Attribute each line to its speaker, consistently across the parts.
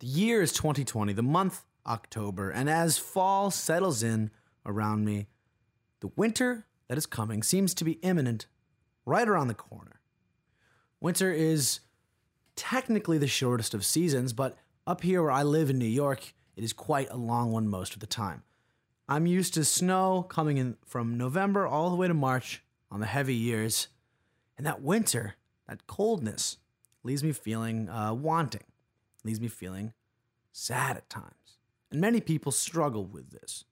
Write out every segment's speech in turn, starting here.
Speaker 1: The year is 2020, the month October, and as fall settles in around me, the winter that is coming seems to be imminent right around the corner. Winter is technically the shortest of seasons, but up here where I live in New York, it is quite a long one most of the time. I'm used to snow coming in from November all the way to March on the heavy years, and that winter, that coldness, leaves me feeling uh, wanting, leaves me feeling sad at times. And many people struggle with this.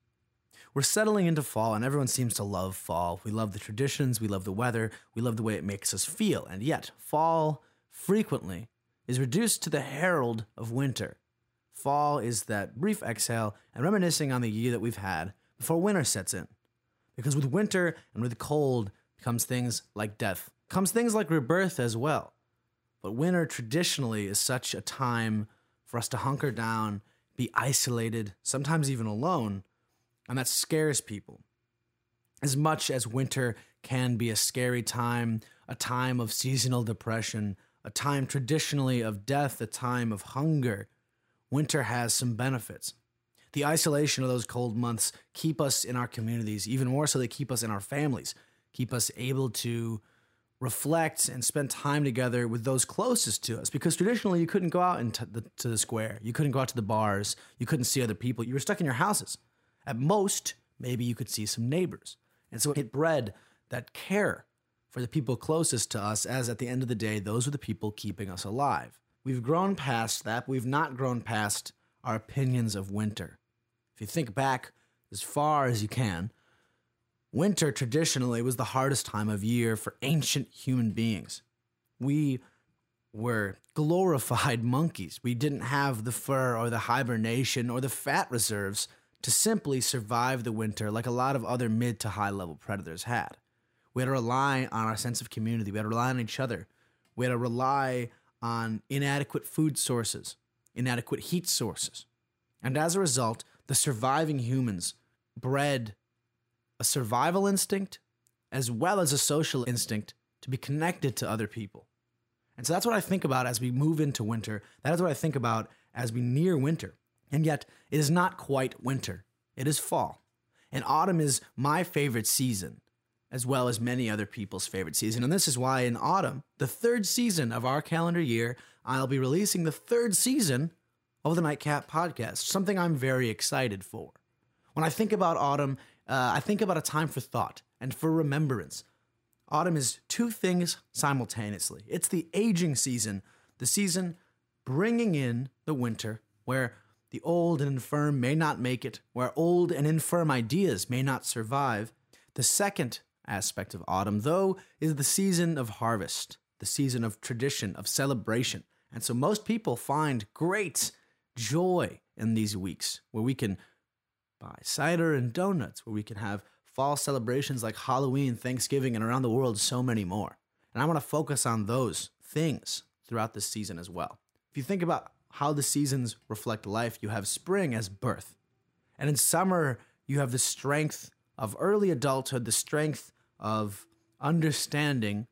Speaker 1: We're settling into fall, and everyone seems to love fall. We love the traditions, we love the weather, we love the way it makes us feel. And yet, fall frequently is reduced to the herald of winter. Fall is that brief exhale and reminiscing on the year that we've had before winter sets in. Because with winter and with cold comes things like death, comes things like rebirth as well. But winter traditionally is such a time for us to hunker down, be isolated, sometimes even alone, and that scares people. As much as winter can be a scary time, a time of seasonal depression, a time traditionally of death, a time of hunger, winter has some benefits. The isolation of those cold months keep us in our communities, even more so they keep us in our families, keep us able to reflect and spend time together with those closest to us. Because traditionally you couldn't go out into the, to the square. You couldn't go out to the bars. You couldn't see other people. You were stuck in your houses. At most maybe you could see some neighbors. And so it bred that care for the people closest to us as at the end of the day those are the people keeping us alive. We've grown past that but we've not grown past our opinions of winter. If you think back as far as you can Winter traditionally was the hardest time of year for ancient human beings. We were glorified monkeys. We didn't have the fur or the hibernation or the fat reserves to simply survive the winter like a lot of other mid to high level predators had. We had to rely on our sense of community. We had to rely on each other. We had to rely on inadequate food sources, inadequate heat sources. And as a result, the surviving humans bred a survival instinct as well as a social instinct to be connected to other people. And so that's what I think about as we move into winter. That is what I think about as we near winter. And yet, it is not quite winter, it is fall. And autumn is my favorite season, as well as many other people's favorite season. And this is why in autumn, the third season of our calendar year, I'll be releasing the third season of the Nightcap podcast, something I'm very excited for. When I think about autumn, uh, I think about a time for thought and for remembrance. Autumn is two things simultaneously. It's the aging season, the season bringing in the winter, where the old and infirm may not make it, where old and infirm ideas may not survive. The second aspect of autumn, though, is the season of harvest, the season of tradition, of celebration. And so most people find great joy in these weeks where we can buy cider and donuts, where we can have fall celebrations like Halloween, Thanksgiving, and around the world, so many more. And I want to focus on those things throughout this season as well. If you think about how the seasons reflect life, you have spring as birth. And in summer, you have the strength of early adulthood, the strength of understanding.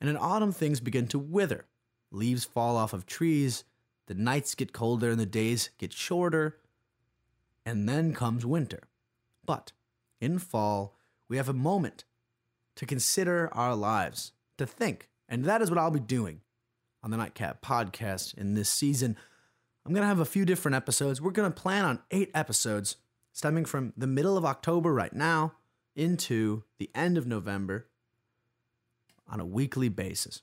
Speaker 1: And in autumn, things begin to wither. Leaves fall off of trees, the nights get colder and the days get shorter, and then comes winter. But in fall, we have a moment to consider our lives, to think. And that is what I'll be doing on the Nightcap podcast in this season. I'm going to have a few different episodes. We're going to plan on eight episodes stemming from the middle of October right now into the end of November on a weekly basis.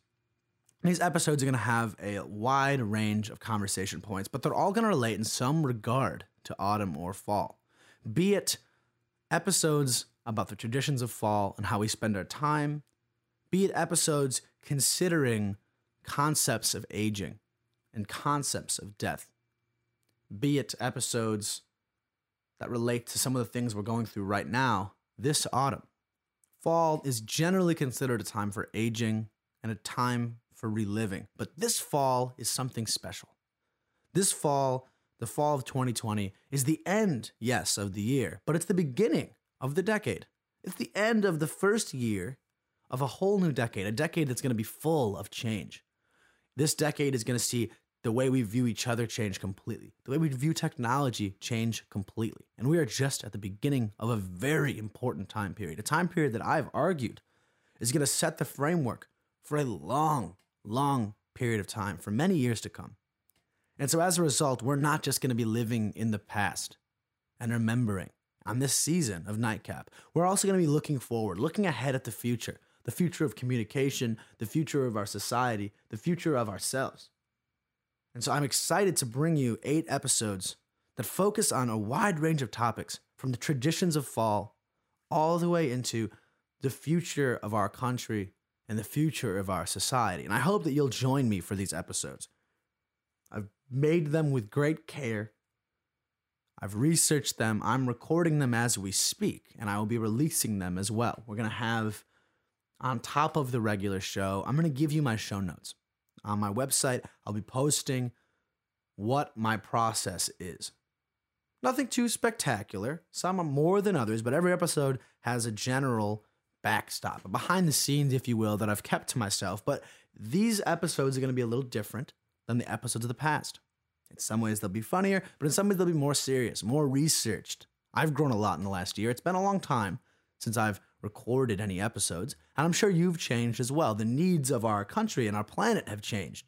Speaker 1: These episodes are going to have a wide range of conversation points, but they're all going to relate in some regard to autumn or fall. Be it episodes about the traditions of fall and how we spend our time, be it episodes considering concepts of aging and concepts of death, be it episodes that relate to some of the things we're going through right now this autumn. Fall is generally considered a time for aging and a time for reliving, but this fall is something special. This fall the fall of 2020 is the end, yes, of the year, but it's the beginning of the decade. It's the end of the first year of a whole new decade, a decade that's going to be full of change. This decade is going to see the way we view each other change completely. The way we view technology change completely. And we are just at the beginning of a very important time period, a time period that I've argued is going to set the framework for a long, long period of time, for many years to come. And so as a result, we're not just going to be living in the past and remembering on this season of Nightcap. We're also going to be looking forward, looking ahead at the future, the future of communication, the future of our society, the future of ourselves. And so I'm excited to bring you eight episodes that focus on a wide range of topics from the traditions of fall all the way into the future of our country and the future of our society. And I hope that you'll join me for these episodes. I've made them with great care. I've researched them. I'm recording them as we speak, and I will be releasing them as well. We're going to have, on top of the regular show, I'm going to give you my show notes. On my website, I'll be posting what my process is. Nothing too spectacular. Some are more than others, but every episode has a general backstop, behind the scenes, if you will, that I've kept to myself. But these episodes are going to be a little different than the episodes of the past. In some ways, they'll be funnier, but in some ways, they'll be more serious, more researched. I've grown a lot in the last year. It's been a long time since I've recorded any episodes, and I'm sure you've changed as well. The needs of our country and our planet have changed,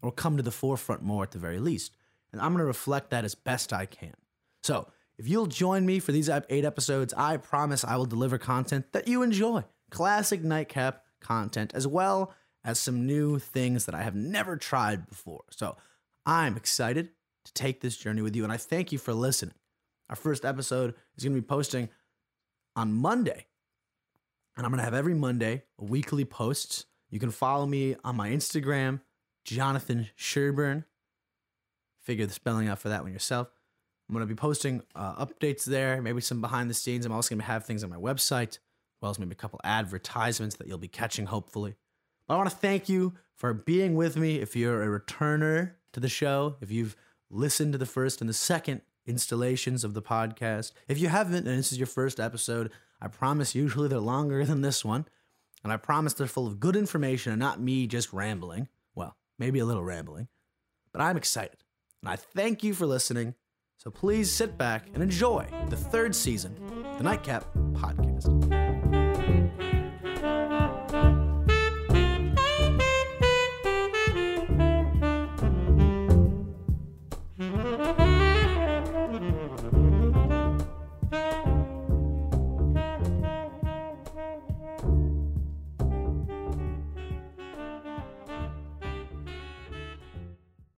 Speaker 1: or come to the forefront more at the very least. And I'm going to reflect that as best I can. So, if you'll join me for these eight episodes, I promise I will deliver content that you enjoy. Classic nightcap content, as well as some new things that I have never tried before. So I'm excited to take this journey with you, and I thank you for listening. Our first episode is going to be posting on Monday, and I'm going to have every Monday weekly posts. You can follow me on my Instagram, Jonathan Sherburne. Figure the spelling out for that one yourself. I'm going to be posting uh, updates there, maybe some behind the scenes. I'm also going to have things on my website, as well as maybe a couple advertisements that you'll be catching, hopefully. But I want to thank you for being with me. If you're a returner to the show, if you've listened to the first and the second installations of the podcast, if you haven't and this is your first episode, I promise usually they're longer than this one. And I promise they're full of good information and not me just rambling. Well, maybe a little rambling, but I'm excited. And I thank you for listening. So please sit back and enjoy the third season, of the Nightcap Podcast.